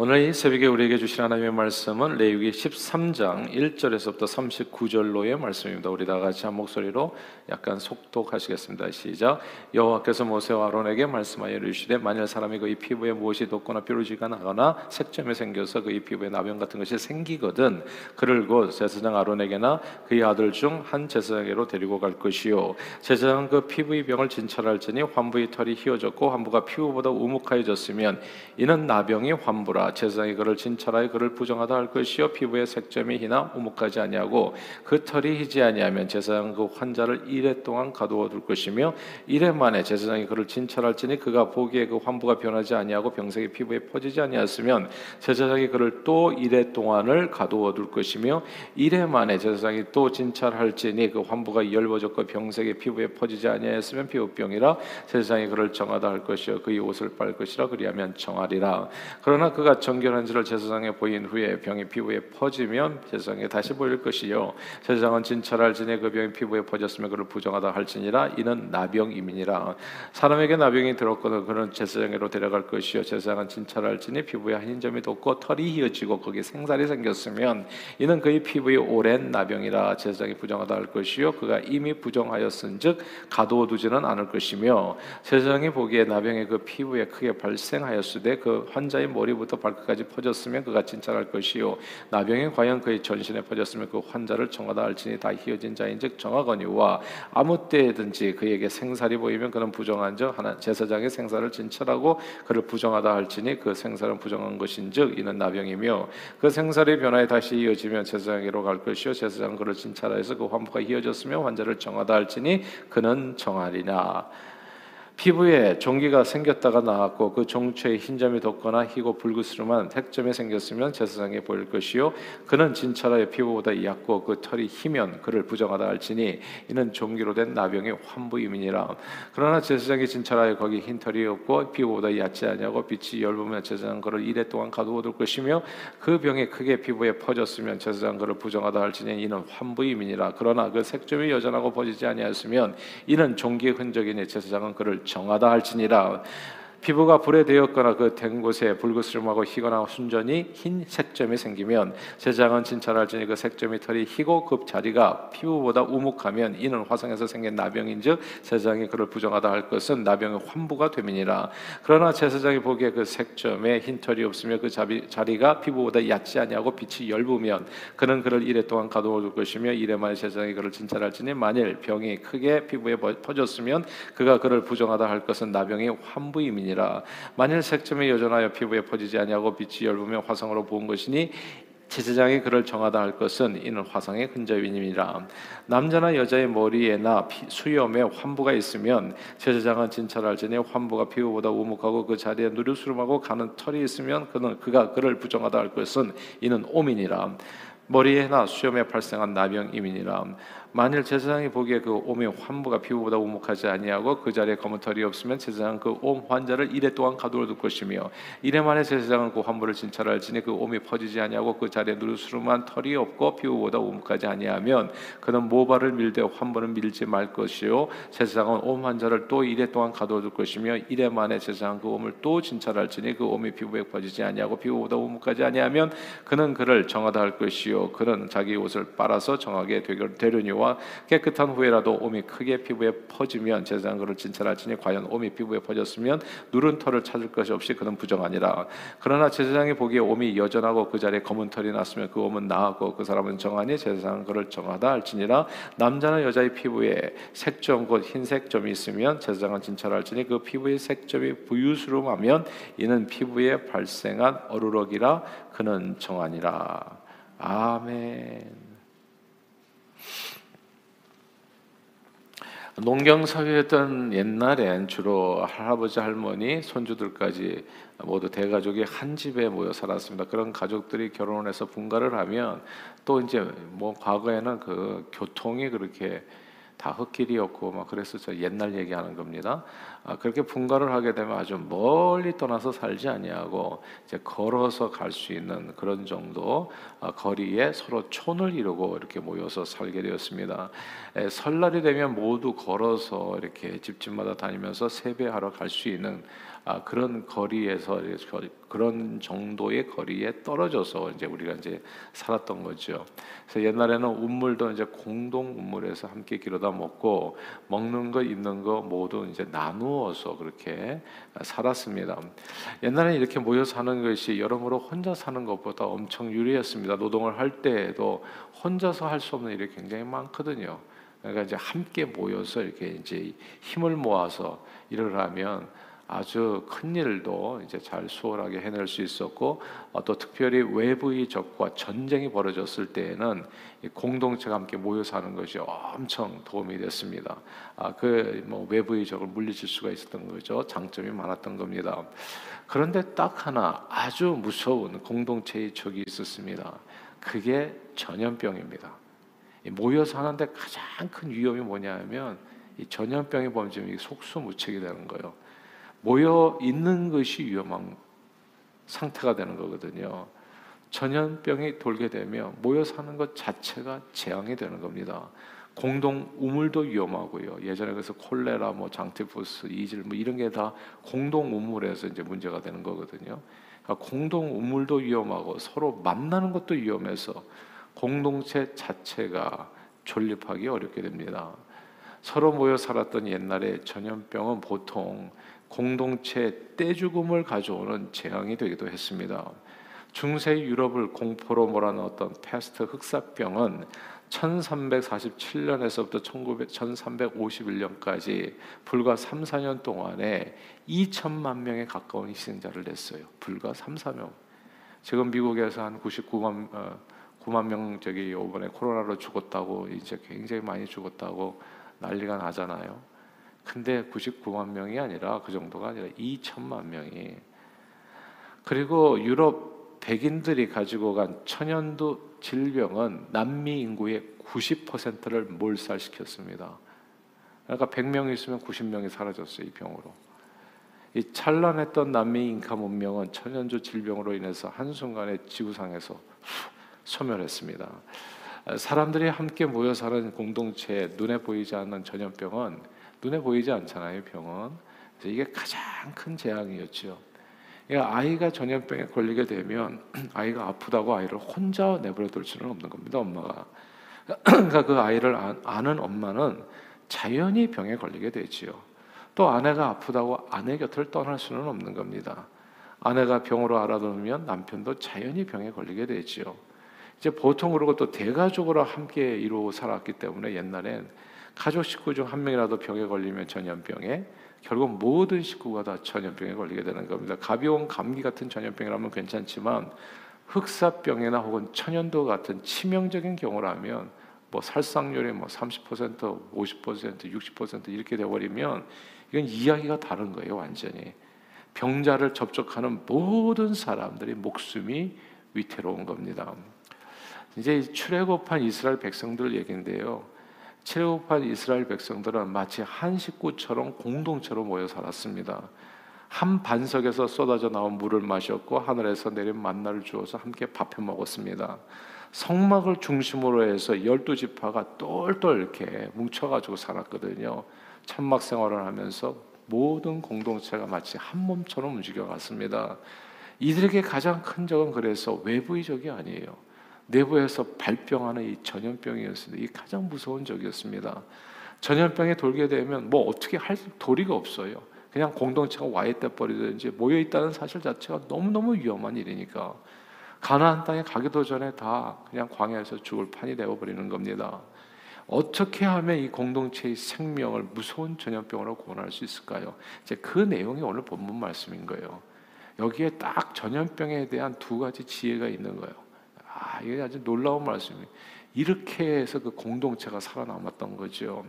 오늘 이 새벽에 우리에게 주신 하나님의 말씀은 레위기 13장 1절에서부터 39절로의 말씀입니다. 우리 다 같이 한 목소리로 약간 속독하시겠습니다. 시작. 여호와께서 모세와 아론에게 말씀하여 이르시되 만일 사람이 그의 피부에 무엇이 돋거나 뾰루지가 나거나 색점이 생겨서 그의 피부에 나병 같은 것이 생기거든 그를 곧 제사장 아론에게나 그의 아들 중 한 제사장에게로 데리고 갈 것이요 제사장 그 피부의 병을 진찰할지니 환부의 털이 휘어졌고 환부가 피부보다 우묵하여졌으면 이는 나병이 환부라 제사장이 그를 진찰하여 그를 부정하다 할 것이요. 피부에 색점이 희나 우뭇하지 아니하고 그 털이 희지 아니하면 제사장 그 환자를 이래 동안 가두어 둘 것이며 이래 만에 제사장이 그를 진찰할지니 그가 보기에 그 환부가 변하지 아니하고 병색이 피부에 퍼지지 아니하였으면 제사장이 그를 또 이래 동안을 가두어 둘 것이며 이래 만에 제사장이 또 진찰할지니 그 환부가 열버졌고 병색이 피부에 퍼지지 아니하였으면 피부병이라 제사장이 그를 정하다 할 것이요. 그의 옷을 빨 것이라 그리하면 정하리라. 그러나 그가 정결한 지를 제사장에 보인 후에 병이 피부에 퍼지면 제사장에 다시 보일 것이요. 제사장은 진찰할지니 그 병이 피부에 퍼졌으면 그를 부정하다 할지니라. 이는 나병이니라. 사람에게 나병이 들었거든 그는 제사장으로 데려갈 것이요. 제사장은 진찰할 지니 피부에 한 점이 돋고 털이 휘어지고 거기 생살이 생겼으면 이는 그의 피부에 오랜 나병이라 제사장이 부정하다 할 것이요. 그가 이미 부정하였은즉 가두어 두지는 않을 것이며 제사장이 보기에 나병이 그 피부에 크게 발생하였으되 그 환자의 머리부터 발 끝까지 퍼졌으면 그가 진찰할 것이요. 나병이 과연 그의 전신에 퍼졌으면 그 환자를 정하다 할지니 다 희어진 자인즉 정하거니와 아무 때든지 그에게 생살이 보이면 그는 부정한즉 하나 제사장의 생살을 진찰하고 그를 부정하다 할지니 그 생살은 부정한 것인즉 이는 나병이며 그 생살의 변화에 다시 이어지면 제사장에게로 갈 것이요. 제사장 그를 진찰하여서 그 환부가 이어졌으며 환자를 정하다 할지니 그는 정하리나 피부에 종기가 생겼다가 나왔고 그 종초에 흰 점이 돋거나 희고 붉으스름한 색점이 생겼으면 제사장에 보일 것이요. 그는 진찰하여 피부보다 얕고 그 털이 희면 그를 부정하다 할지니 이는 종기로 된 나병의 환부임이니라. 그러나 제사장이 진찰하여 거기 흰 털이 없고 피부보다 얕지 아니하고 빛이 열보면 제사장 그를 이래 동안 가두어 둘 것이며 그 병이 크게 피부에 퍼졌으면 제사장 그를 부정하다 할지니 이는 환부임이니라. 그러나 그 색점이 여전하고 퍼지지 아니하였으면 이는 종기의 흔적이니 제사장은 그를 정하다 할지니라 피부가 불에 되었거나 그 된 곳에 붉으스름하고 희거나 순전히 흰 색점이 생기면 제장은 진찰할지니 그 색점이 털이 희고 그 자리가 피부보다 우묵하면 이는 화상에서 생긴 나병인즉 제장이 그를 부정하다 할 것은 나병의 환부가 됨이니라. 그러나 제사장이 보기에 그 색점에 흰 털이 없으며 그 자리가 피부보다 얕지 아니하고 빛이 열부면 그는 그를 이래 동안 가둬 둘 것이며 이래 만에 제사장이 그를 진찰할지니 만일 병이 크게 피부에 퍼졌으면 그가 그를 부정하다 할 것은 나병의 환부임이니 아니라. 만일 색점이 여전하여 피부에 퍼지지 아니하고 빛이 열부며 화상으로 본 것이니 제사장이 그를 정하다 할 것은 이는 화상의 흔적임이니라. 남자나 여자의 머리에나 수염에 환부가 있으면 제사장은 진찰할지니 환부가 피부보다 우묵하고 그 자리에 누르스름하고 가는 털이 있으면 그는 그가 그를 부정하다 할 것은 이는 오민이라. 머리에나 수염에 발생한 나병임이니라 만일 제사장이 보기에 그 옴의 환부가 피부보다 우묵하지 아니하고 그 자리에 검은 털이 없으면 제사장은 그 옴 환자를 이래 동안 가두어 둘 것이며 이래 만에 제사장은 그 환부를 진찰할지니 그 옴이 퍼지지 아니하고 그 자리에 누르스름한 털이 없고 피부보다 우묵하지 아니하면 그는 모발을 밀되 환부는 밀지 말 것이요 제사장은 옴 환자를 또 이래 동안 가두어 둘 것이며 이래 만에 제사장은 그 옴을 또 진찰할지니 그 옴이 피부에 퍼지지 아니하고 피부보다 우묵하지 아니하면 그는 그를 정하다 할 것이요 그는 자기 옷을 빨아서 정하게 되려니와 오미와 깨끗한 후에라도 옴이 크게 피부에 퍼지면 제사장 그를 진찰할지니 과연 옴이 피부에 퍼졌으면 누른 털을 찾을 것이 없이 그는 부정하니라. 그러나 제사장이 보기에 옴이 여전하고 그 자리에 검은 털이 났으면 그 옴은 나았고 그 사람은 정하니 제사장은 그를 정하다 할지니라. 남자는 여자의 피부에 색점 곧 흰색 점이 있으면 제사장은 진찰할지니 그 피부의 색점이 부유스름하면 이는 피부에 발생한 어루럭이라 그는 정하니라. 아멘. 농경 사회였던 옛날엔 주로 할아버지 할머니 손주들까지 모두 대가족이 한 집에 모여 살았습니다. 그런 가족들이 결혼해서 분가를 하면 또 이제 뭐 과거에는 그 교통이 그렇게 다 흙길이었고 막 그래서 저 옛날 얘기하는 겁니다. 아, 그렇게 분가를 하게 되면 아주 멀리 떠나서 살지 아니하고 이제 걸어서 갈 수 있는 그런 정도 아, 거리에 서로 촌을 이루고 이렇게 모여서 살게 되었습니다. 에, 설날이 되면 모두 걸어서 이렇게 집집마다 다니면서 세배하러 갈 수 있는 아, 그런 거리에서 그런 정도의 거리에 떨어져서 이제 우리가 이제 살았던 거죠. 그래서 옛날에는 우물도 이제 공동 우물에서 함께 기르다 먹고 먹는 거 입는 거 모두 이제 나누어서 그렇게 살았습니다. 옛날에 이렇게 모여 사는 것이 여러모로 혼자 사는 것보다 엄청 유리했습니다. 노동을 할 때에도 혼자서 할 수 없는 일이 굉장히 많거든요. 그러니까 이제 함께 모여서 이렇게 이제 힘을 모아서 일을 하면 아주 큰 일도 이제 잘 수월하게 해낼 수 있었고 어, 또 특별히 외부의 적과 전쟁이 벌어졌을 때에는 공동체가 함께 모여 사는 것이 엄청 도움이 됐습니다. 아, 그 뭐 외부의 적을 물리칠 수가 있었던 거죠. 장점이 많았던 겁니다. 그런데 딱 하나 아주 무서운 공동체의 적이 있었습니다. 그게 전염병입니다. 모여 사는데 가장 큰 위험이 뭐냐면 이 전염병의 범죄이 속수무책이 되는 거예요. 모여 있는 것이 위험한 상태가 되는 거거든요. 전염병이 돌게 되면 모여 사는 것 자체가 재앙이 되는 겁니다. 공동 우물도 위험하고요. 예전에 그래서 콜레라, 뭐 장티푸스, 이질 뭐 이런 게 다 공동 우물에서 이제 문제가 되는 거거든요. 그러니까 공동 우물도 위험하고 서로 만나는 것도 위험해서 공동체 자체가 존립하기 어렵게 됩니다. 서로 모여 살았던 옛날에 전염병은 보통 공동체 떼죽음을 가져오는 재앙이 되기도 했습니다. 중세 유럽을 공포로 몰아넣었던 패스트 흑사병은 1347년에서부터 1351년까지 불과 3, 4년 동안에 2천만 명에 가까운 희생자를 냈어요. 불과 3, 4명. 지금 미국에서 한 99만 어, 9만 명 저기 이번에 코로나로 죽었다고 이제 굉장히 많이 죽었다고 난리가 나잖아요. 근데 99만 명이 아니라 그 정도가 아니라 2천만 명이 그리고 유럽 백인들이 가지고 간 천연두 질병은 남미 인구의 90%를 몰살시켰습니다. 그러니까 100명 있으면 90명이 사라졌어요, 이 병으로. 이 찬란했던 남미 인카 문명은 천연두 질병으로 인해서 한순간에 지구상에서 소멸했습니다. 사람들이 함께 모여 사는 공동체 눈에 보이지 않는 전염병은 눈에 보이지 않잖아요, 병은. 그래서 이게 가장 큰 재앙이었죠. 그러니까 아이가 전염병에 걸리게 되면 아이가 아프다고 아이를 혼자 내버려 둘 수는 없는 겁니다, 엄마가. 그러니까 그 아이를 아는 엄마는 자연히 병에 걸리게 되지요. 또 아내가 아프다고 아내 곁을 떠날 수는 없는 겁니다. 아내가 병으로 알아두면 남편도 자연히 병에 걸리게 되지요. 이제 보통 그러고 또 대가족으로 함께 이루어 살았기 때문에 옛날엔 가족 식구 중 한 명이라도 병에 걸리면 전염병에 결국 모든 식구가 다 전염병에 걸리게 되는 겁니다. 가벼운 감기 같은 전염병이라면 괜찮지만 흑사병이나 혹은 천연도 같은 치명적인 경우라면 뭐 살상률이 뭐 30%, 50%, 60% 이렇게 돼 버리면 이건 이야기가 다른 거예요, 완전히. 병자를 접촉하는 모든 사람들이 목숨이 위태로운 겁니다. 이제 출애굽한 이스라엘 백성들 얘기인데요. 출애굽한 이스라엘 백성들은 마치 한 식구처럼 공동체로 모여 살았습니다. 한 반석에서 쏟아져 나온 물을 마셨고 하늘에서 내린 만나를 주어서 함께 밥해 먹었습니다. 성막을 중심으로 해서 열두 지파가 똘똘 이렇게 뭉쳐가지고 살았거든요. 천막 생활을 하면서 모든 공동체가 마치 한 몸처럼 움직여갔습니다. 이들에게 가장 큰 적은 그래서 외부의 적이 아니에요. 내부에서 발병하는 이 전염병이었습니다. 이 가장 무서운 적이었습니다. 전염병에 돌게 되면 뭐 어떻게 할 도리가 없어요. 그냥 공동체가 와이때 버리든지 모여 있다는 사실 자체가 너무너무 위험한 일이니까 가나안 땅에 가기도 전에 다 그냥 광야에서 죽을 판이 되어 버리는 겁니다. 어떻게 하면 이 공동체의 생명을 무서운 전염병으로 구원할 수 있을까요? 이제 그 내용이 오늘 본문 말씀인 거예요. 여기에 딱 전염병에 대한 두 가지 지혜가 있는 거예요. 아, 이게 아주 놀라운 말씀이 이렇게 해서 그 공동체가 살아남았던 거죠.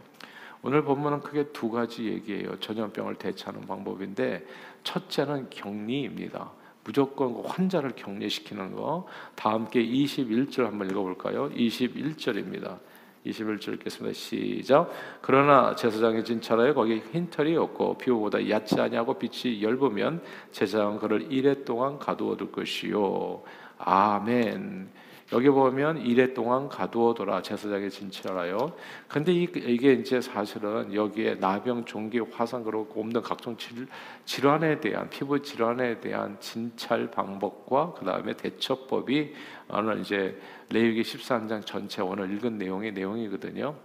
오늘 본문은 크게 두 가지 얘기예요. 전염병을 대처하는 방법인데 첫째는 격리입니다. 무조건 그 환자를 격리시키는 거. 다 함께 21절 한번 읽어 볼까요? 21절입니다. 21절 읽겠습니다. 시작. 그러나 제사장의 진찰하여 거기 흰털이 없고 피부보다 얕지 아니하고 빛이 엷으면 제사장 그를 이래 동안 가두어 둘 것이요. 아멘. 여기 보면 이래 동안 가두어둬라 제사장의 진찰하여. 근데 이, 이게 이제 사실은 여기에 나병, 종기, 화상 그렇고 없는 각종 질, 질환에 대한 피부 질환에 대한 진찰 방법과 그 다음에 대처법이 오늘 이제 레위기 13장 전체 오늘 읽은 내용의 내용이거든요.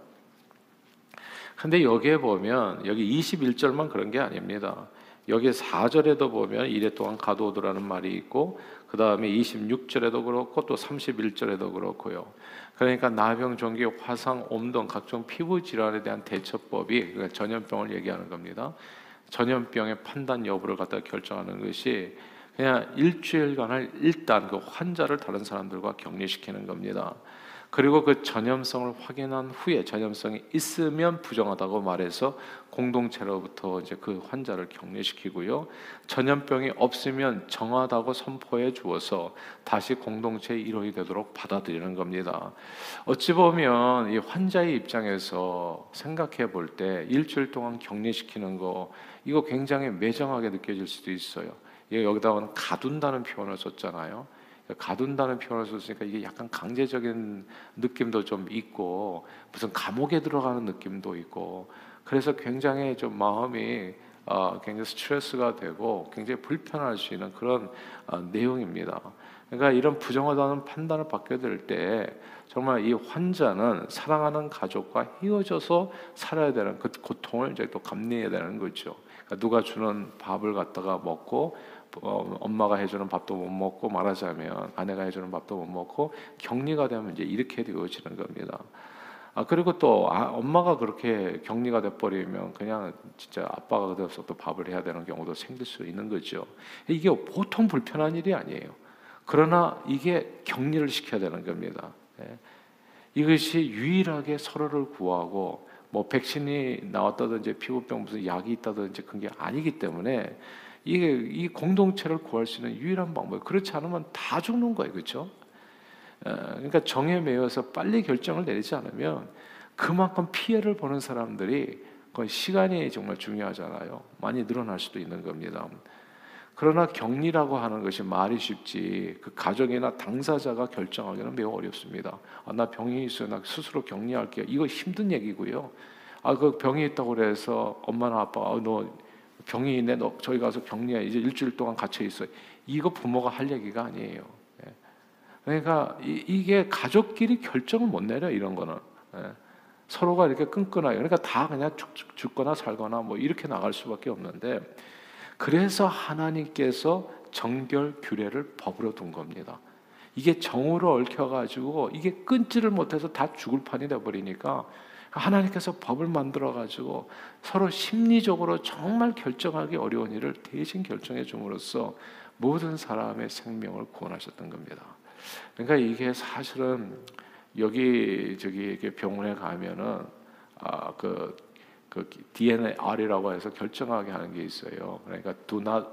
근데 여기에 보면 여기 21절만 그런 게 아닙니다. 여기 4절에도 보면 이래 동안 가두어두라는 말이 있고 그 다음에 26절에도 그렇고 또 31절에도 그렇고요. 그러니까 나병, 종기, 화상, 옴동 각종 피부 질환에 대한 대처법이 그러니까 전염병을 얘기하는 겁니다. 전염병의 판단 여부를 갖다 결정하는 것이 그냥 일주일간을 일단 그 환자를 다른 사람들과 격리시키는 겁니다. 그리고 그 전염성을 확인한 후에 전염성이 있으면 부정하다고 말해서 공동체로부터 이제 그 환자를 격리시키고요. 전염병이 없으면 정하다고 선포해 주어서 다시 공동체의 일원이 되도록 받아들이는 겁니다. 어찌 보면 이 환자의 입장에서 생각해 볼 때 일주일 동안 격리시키는 거 이거 굉장히 매정하게 느껴질 수도 있어요. 여기다가는 가둔다는 표현을 썼잖아요. 가둔다는 표현을 썼으니까 이게 약간 강제적인 느낌도 좀 있고 무슨 감옥에 들어가는 느낌도 있고 그래서 굉장히 좀 마음이 어, 굉장히 스트레스가 되고 굉장히 불편할 수 있는 그런 어, 내용입니다. 그러니까 이런 부정하다는 판단을 받게 될 때 정말 이 환자는 사랑하는 가족과 헤어져서 살아야 되는 그 고통을 이제 또 감내해야 되는 거죠. 그러니까 누가 주는 밥을 갖다가 먹고 어, 엄마가 해주는 밥도 못 먹고 말하자면 아내가 해주는 밥도 못 먹고 격리가 되면 이제 이렇게 되어지는 겁니다. 아 그리고 또 아, 엄마가 그렇게 격리가 돼 버리면 그냥 진짜 아빠가 그래서 또 밥을 해야 되는 경우도 생길 수 있는 거죠. 이게 보통 불편한 일이 아니에요. 그러나 이게 격리를 시켜야 되는 겁니다. 예. 이것이 유일하게 서로를 구하고 뭐 백신이 나왔다든지 피부병 무슨 약이 있다든지 그런 게 아니기 때문에 이게 이 공동체를 구할 수 있는 유일한 방법. 그렇지 않으면 다 죽는 거예요, 그렇죠? 그러니까 정에 매여서 빨리 결정을 내리지 않으면 그만큼 피해를 보는 사람들이 그 시간이 정말 중요하잖아요. 많이 늘어날 수도 있는 겁니다. 그러나 격리라고 하는 것이 말이 쉽지 그 가족이나 당사자가 결정하기는 매우 어렵습니다. 아, 나 병이 있어요. 나 스스로 격리할게요. 이거 힘든 얘기고요. 아, 그 병이 있다고 그래서 엄마나 아빠가 아, 너 병이 있네. 너 저희 가서 격리해. 이제 일주일 동안 갇혀 있어. 이거 부모가 할 얘기가 아니에요. 예. 그러니까 이, 게 가족끼리 결정을 못 내려 이런 거는 예. 서로가 이렇게 끈끈하게 그러니까 다 그냥 죽, 죽거나 살거나 뭐 이렇게 나갈 수밖에 없는데 그래서 하나님께서 정결 규례를 법으로 둔 겁니다. 이게 정으로 얽혀가지고 이게 끊지를 못해서 다 죽을 판이 돼버리니까 하나님께서 법을 만들어 가지고 서로 심리적으로 정말 결정하기 어려운 일을 대신 결정해 줌으로써 모든 사람의 생명을 구원하셨던 겁니다. 그러니까 이게 사실은 여기 저기 병원에 가면은 아그 그 DNR이라고 해서 결정하게 하는 게 있어요. 그러니까 do not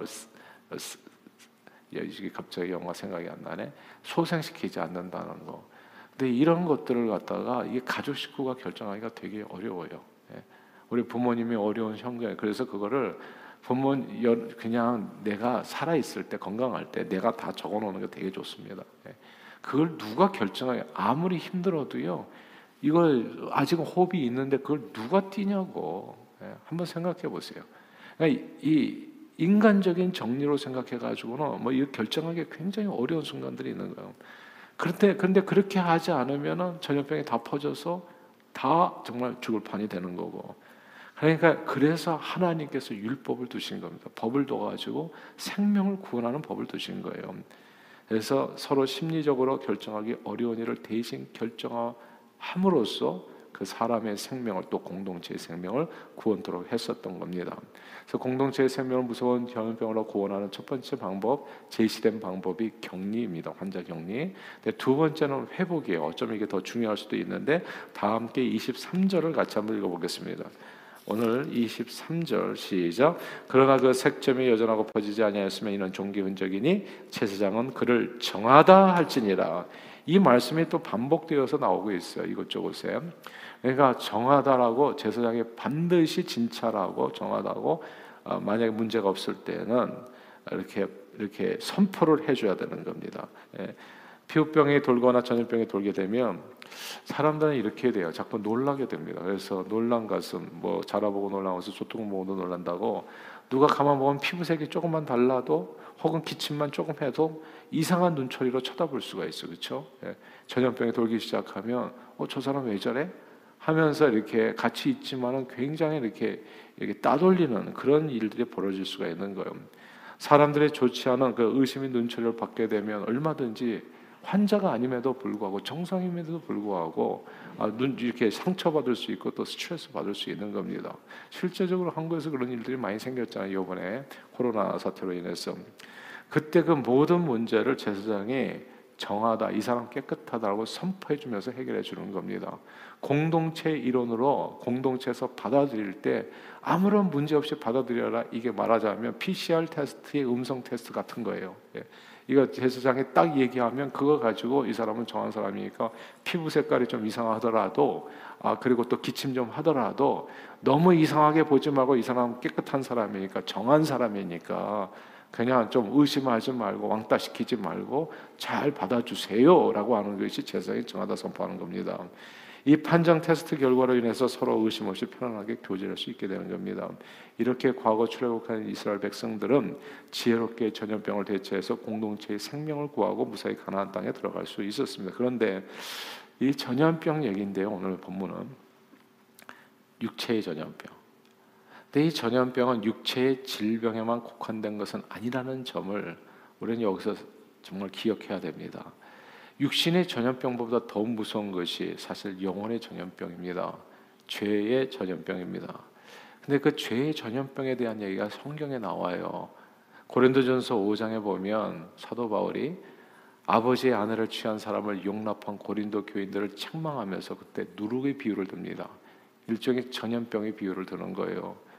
이게 갑자기 영화 생각이 안 나네. 소생시키지 않는다는 거. 근데 이런 것들을 갖다가 이게 가족 식구가 결정하기가 되게 어려워요. 예. 우리 부모님이 어려운 현장 그래서 그거를 부모 그냥 내가 살아 있을 때 건강할 때 내가 다 적어 놓는 게 되게 좋습니다. 예. 그걸 누가 결정하게 아무리 힘들어도요. 이걸 아직은 호흡이 있는데 그걸 누가 뛰냐고 예. 한번 생각해 보세요. 그러니까 이 인간적인 정리로 생각해 가지고는 뭐 이 결정하기 굉장히 어려운 순간들이 있는 거예요. 그런데 그런데 그렇게 하지 않으면은 전염병이 다 퍼져서 다 정말 죽을 판이 되는 거고. 그러니까 그래서 하나님께서 율법을 두신 겁니다. 법을 둬가지고 생명을 구원하는 법을 두신 거예요. 그래서 서로 심리적으로 결정하기 어려운 일을 대신 결정함으로써 그 사람의 생명을 또 공동체의 생명을 구원토록 했었던 겁니다. 그래서 공동체의 생명을 무서운 전염병으로 구원하는 첫 번째 방법, 제시된 방법이 격리입니다. 환자 격리. 두 번째는 회복이에요. 어쩌면 이게 더 중요할 수도 있는데 다 함께 23절을 같이 한번 읽어보겠습니다. 오늘 23절 시작. 그러나 그 색점이 여전하고 퍼지지 아니하였으면 이는 종기 흔적이니 제사장은 그를 정하다 할지니라. 이 말씀이 또 반복되어서 나오고 있어요. 이것저것에. 그러니까 정하다라고 제사장이 반드시 진찰하고 정하다고 어, 만약에 문제가 없을 때는 이렇게 이렇게 선포를 해줘야 되는 겁니다. 예. 피부병이 돌거나 전염병이 돌게 되면 사람들은 이렇게 돼요. 자꾸 놀라게 됩니다. 그래서 놀란 가슴, 뭐 자라보고 놀란 것은 소통 보고도 놀란다고 누가 가만 보면 피부색이 조금만 달라도 혹은 기침만 조금 해도 이상한 눈초리로 쳐다볼 수가 있어, 그렇죠? 예. 전염병이 돌기 시작하면 어 저 사람 왜 저래? 하면서 이렇게 같이 있지만은 굉장히 이렇게 이렇게 따돌리는 그런 일들이 벌어질 수가 있는 거예요. 사람들의 좋지 않은 그 의심의 눈초리를 받게 되면 얼마든지 환자가 아님에도 불구하고 정상임에도 불구하고 아, 눈 이렇게 상처받을 수 있고 또 스트레스 받을 수 있는 겁니다. 실제적으로 한국에서 그런 일들이 많이 생겼잖아요. 이번에 코로나 사태로 인해서 그때 그 모든 문제를 제사장이 정하다, 이 사람 깨끗하다고 선포해 주면서 해결해 주는 겁니다. 공동체 이론으로 공동체에서 받아들일 때 아무런 문제 없이 받아들여라 이게 말하자면 PCR 테스트의 음성 테스트 같은 거예요. 예. 이거 제사장이 딱 얘기하면 그거 가지고 이 사람은 정한 사람이니까 피부 색깔이 좀 이상하더라도 아 그리고 또 기침 좀 하더라도 너무 이상하게 보지 말고 이 사람 깨끗한 사람이니까 정한 사람이니까 그냥 좀 의심하지 말고 왕따 시키지 말고 잘 받아주세요라고 하는 것이 제사장이 정하다 선포하는 겁니다. 이 판정 테스트 결과로 인해서 서로 의심 없이 편안하게 교제할 수 있게 되는 겁니다. 이렇게 과거 출애굽한 이스라엘 백성들은 지혜롭게 전염병을 대처해서 공동체의 생명을 구하고 무사히 가나안 땅에 들어갈 수 있었습니다. 그런데 이 전염병 얘기인데요. 오늘 본문은 육체의 전염병. 근데 이 전염병은 육체의 질병에만 국한된 것은 아니라는 점을 우리는 여기서 정말 기억해야 됩니다. 육신의 전염병보다 더 무서운 것이 사실 영혼의 전염병입니다. 죄의 전염병입니다. 근데 그 죄의 전염병에 대한 얘기가 성경에 나와요. 고린도전서 5장에 보면 사도 바울이 아버지의 아내를 취한 사람을 용납한 고린도 교인들을 책망하면서 그때 누룩의 비유를 듭니다. 일종의 전염병의 비유를 드는 거예요.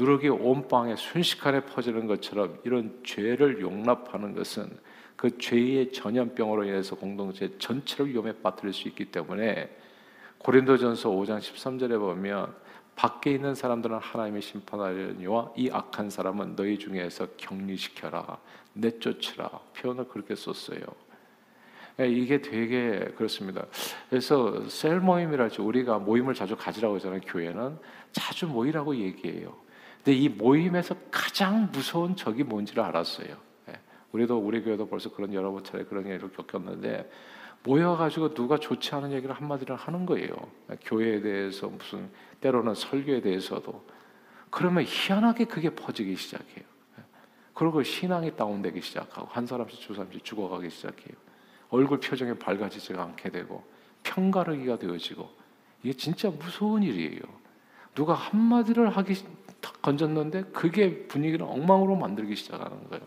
누룩이 온 빵에 순식간에 퍼지는 것처럼 이런 죄를 용납하는 것은 그 죄의 전염병으로 인해서 공동체 전체를 위험에 빠뜨릴 수 있기 때문에 고린도전서 5장 13절에 보면 밖에 있는 사람들은 하나님의 심판하려니와 이 악한 사람은 너희 중에서 격리시켜라 내쫓으라 표현을 그렇게 썼어요. 예, 이게 되게 그렇습니다. 그래서 셀 모임이랄지 우리가 모임을 자주 가지라고 하잖아요. 교회는 자주 모이라고 얘기해요. 근데 이 모임에서 가장 무서운 적이 뭔지를 알았어요. 우리도 우리 교회도 벌써 그런 여러 차례 그런 일을 겪었는데 모여가지고 누가 좋지 않은 얘기를 한마디를 하는 거예요. 교회에 대해서 무슨 때로는 설교에 대해서도 그러면 희한하게 그게 퍼지기 시작해요. 그리고 신앙이 다운되기 시작하고 한 사람씩 두 사람씩 죽어가기 시작해요. 얼굴 표정이 밝아지지 않게 되고 평가르기가 되어지고 이게 진짜 무서운 일이에요. 누가 한마디를 하기 건졌는데 그게 분위기를 엉망으로 만들기 시작하는 거예요.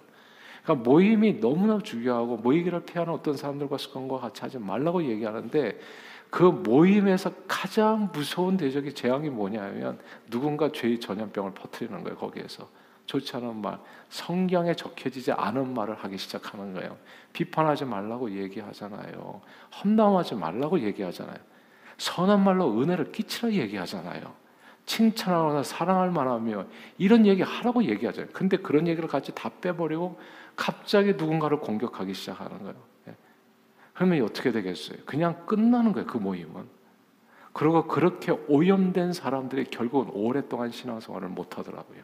그러니까 모임이 너무나 중요하고 모이기를 피하는 어떤 사람들과 습관과 같이 하지 말라고 얘기하는데 그 모임에서 가장 무서운 대적의 재앙이 뭐냐면 누군가 죄의 전염병을 퍼뜨리는 거예요. 거기에서 좋지 않은 말, 성경에 적혀지지 않은 말을 하기 시작하는 거예요. 비판하지 말라고 얘기하잖아요. 험담하지 말라고 얘기하잖아요. 선한 말로 은혜를 끼치라 얘기하잖아요. 칭찬하거나 사랑할 만하며 이런 얘기 하라고 얘기하잖아요. 근데 그런 얘기를 같이 다 빼버리고 갑자기 누군가를 공격하기 시작하는 거예요. 예. 그러면 어떻게 되겠어요? 그냥 끝나는 거예요. 그 모임은. 그리고 그렇게 오염된 사람들이 결국은 오랫동안 신앙생활을 못 하더라고요.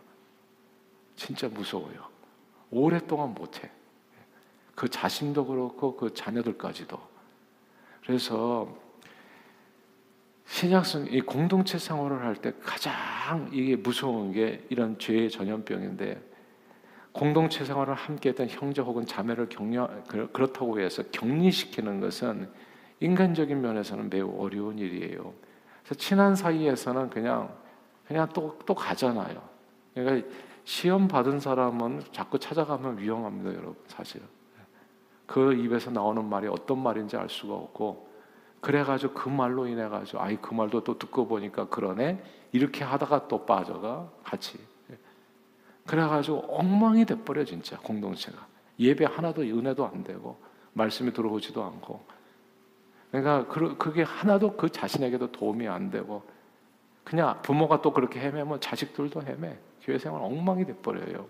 진짜 무서워요. 오랫동안 못 해. 그 자신도 그렇고 그 자녀들까지도. 그래서 신약성 이 공동체 생활을 할때 가장 이게 무서운 게 이런 죄의 전염병인데 공동체 생활을 함께했던 형제 혹은 자매를 격려 그렇다고 해서 격리시키는 것은 인간적인 면에서는 매우 어려운 일이에요. 그래서 친한 사이에서는 그냥 그냥 또 또 가잖아요. 그러니까 시험 받은 사람은 자꾸 찾아가면 위험합니다, 여러분. 사실 그 입에서 나오는 말이 어떤 말인지 알 수가 없고 그래가지고 그 말로 인해가지고 아이 그 말도 또 듣고 보니까 그러네. 이렇게 하다가 또 빠져가 같이. 그래가지고 엉망이 돼버려 진짜 공동체가. 예배 하나도 은혜도 안 되고 말씀이 들어오지도 않고. 그러니까 그게 하나도 그 자신에게도 도움이 안 되고 그냥 부모가 또 그렇게 헤매면 자식들도 헤매. 교회 생활 엉망이 돼버려요.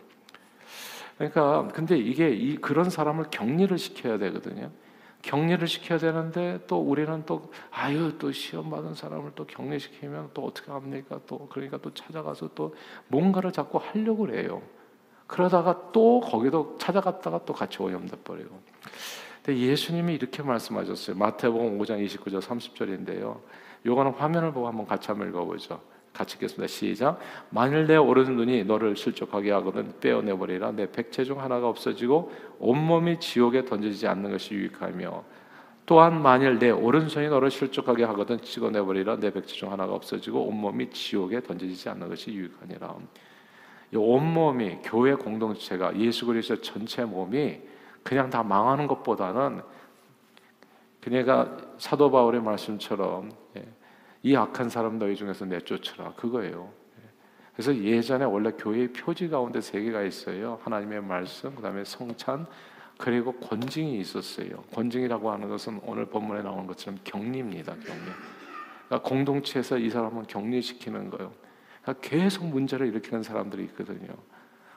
그러니까 근데 이게 이 그런 사람을 격리를 시켜야 되거든요. 격리를 시켜야 되는데 또 우리는 또 아유 또 시험 받은 사람을 또 격리시키면 또 어떻게 합니까? 또 그러니까 또 찾아가서 또 뭔가를 자꾸 하려고 그래요. 그러다가 또 거기도 찾아갔다가 또 같이 오염돼 버려요. 근데 예수님이 이렇게 말씀하셨어요. 마태복음 5장 29절 30절인데요. 요거는 화면을 보고 한번 같이 한번 읽어보죠. 같이 읽겠습니다. 시작. 만일 내 오른 눈이 너를 실족하게 하거든 빼어내 버리라. 내 백체 중 하나가 없어지고 온 몸이 지옥에 던져지지 않는 것이 유익하며 또한 만일 내 오른손이 너를 실족하게 하거든 찍어내 버리라. 내 백체 중 하나가 없어지고 온 몸이 지옥에 던져지지 않는 것이 유익하니라. 이 온몸이 교회 공동체가 예수 그리스도 전체 몸이 그냥 다 망하는 것보다는 그녀가 사도 바울의 말씀처럼 예, 이 악한 사람 너희 중에서 내쫓으라 그거예요. 예. 그래서 예전에 원래 교회의 표지 가운데 세 개가 있어요. 하나님의 말씀, 그다음에 성찬, 그리고 권징이 있었어요. 권징이라고 하는 것은 오늘 본문에 나오는 것처럼 격리입니다. 격리. 그러니까 공동체에서 이 사람은 격리시키는 거예요. 그러니까 계속 문제를 일으키는 사람들이 있거든요.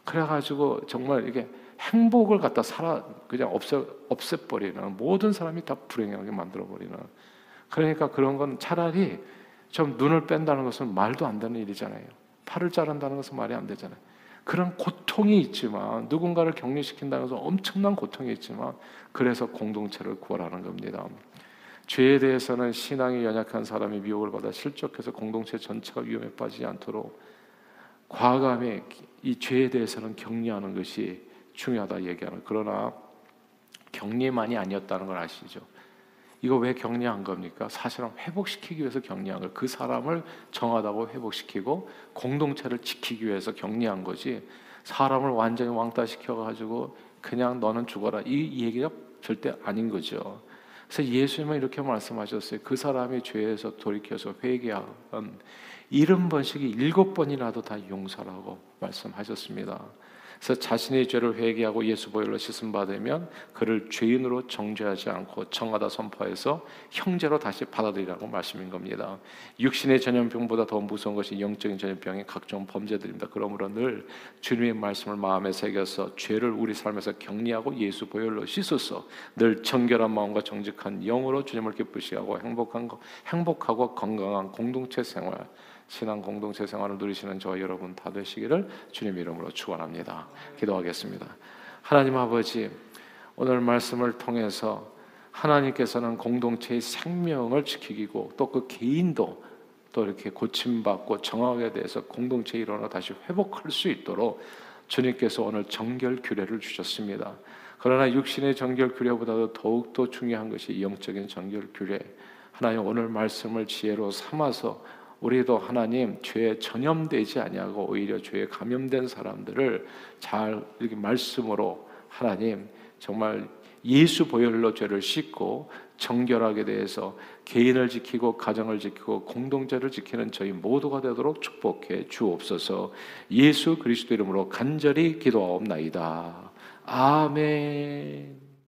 그래가지고 정말 이게 행복을 갖다 살아 그냥 없애 없애버리는 모든 사람이 다 불행하게 만들어버리는 그러니까 그런 건 차라리 좀 눈을 뺀다는 것은 말도 안 되는 일이잖아요. 팔을 자른다는 것은 말이 안 되잖아요. 그런 고통이 있지만 누군가를 격리시킨다는 것은 엄청난 고통이 있지만 그래서 공동체를 구하라는 겁니다. 죄에 대해서는 신앙이 연약한 사람이 미혹을 받아 실족해서 공동체 전체가 위험에 빠지지 않도록 과감히 이 죄에 대해서는 격리하는 것이 중요하다 얘기하는 그러나 격리만이 아니었다는 걸 아시죠? 이거 왜 격리한 겁니까? 사실은 회복시키기 위해서 격리한 걸. 그 사람을 정하다고 회복시키고 공동체를 지키기 위해서 격리한 거지. 사람을 완전히 왕따 시켜가지고 그냥 너는 죽어라 이 얘기가 절대 아닌 거죠. 그래서 예수님은 이렇게 말씀하셨어요. 그 사람이 죄에서 돌이켜서 회개하면 일흔 번씩이 일곱 번이라도 다 용서라고 말씀하셨습니다. 그래서 자신의 죄를 회개하고 예수 보혈로 씻음 받으면 그를 죄인으로 정죄하지 않고 정하다 선포해서 형제로 다시 받아들이라고 말씀인 겁니다. 육신의 전염병보다 더 무서운 것이 영적인 전염병의 각종 범죄들입니다. 그러므로 늘 주님의 말씀을 마음에 새겨서 죄를 우리 삶에서 격리하고 예수 보혈로 씻어서 늘 정결한 마음과 정직한 영으로 주님을 기쁘시게 하고 행복한 행복하고 건강한 공동체 생활 신앙 공동체 생활을 누리시는 저와 여러분 다 되시기를 주님 이름으로 축원합니다. 기도하겠습니다. 하나님 아버지 오늘 말씀을 통해서 하나님께서는 공동체의 생명을 지키고 또 그 개인도 또 이렇게 고침받고 정하게 돼서 공동체 일원으로 다시 회복할 수 있도록 주님께서 오늘 정결 규례를 주셨습니다. 그러나 육신의 정결 규례보다도 더욱 더 중요한 것이 영적인 정결 규례. 하나님 오늘 말씀을 지혜로 삼아서 우리도 하나님 죄에 전염되지 아니하고 오히려 죄에 감염된 사람들을 잘 이렇게 말씀으로 하나님 정말 예수 보혈로 죄를 씻고 정결하게 대해서 개인을 지키고 가정을 지키고 공동체를 지키는 저희 모두가 되도록 축복해 주옵소서. 예수 그리스도 이름으로 간절히 기도하옵나이다. 아멘.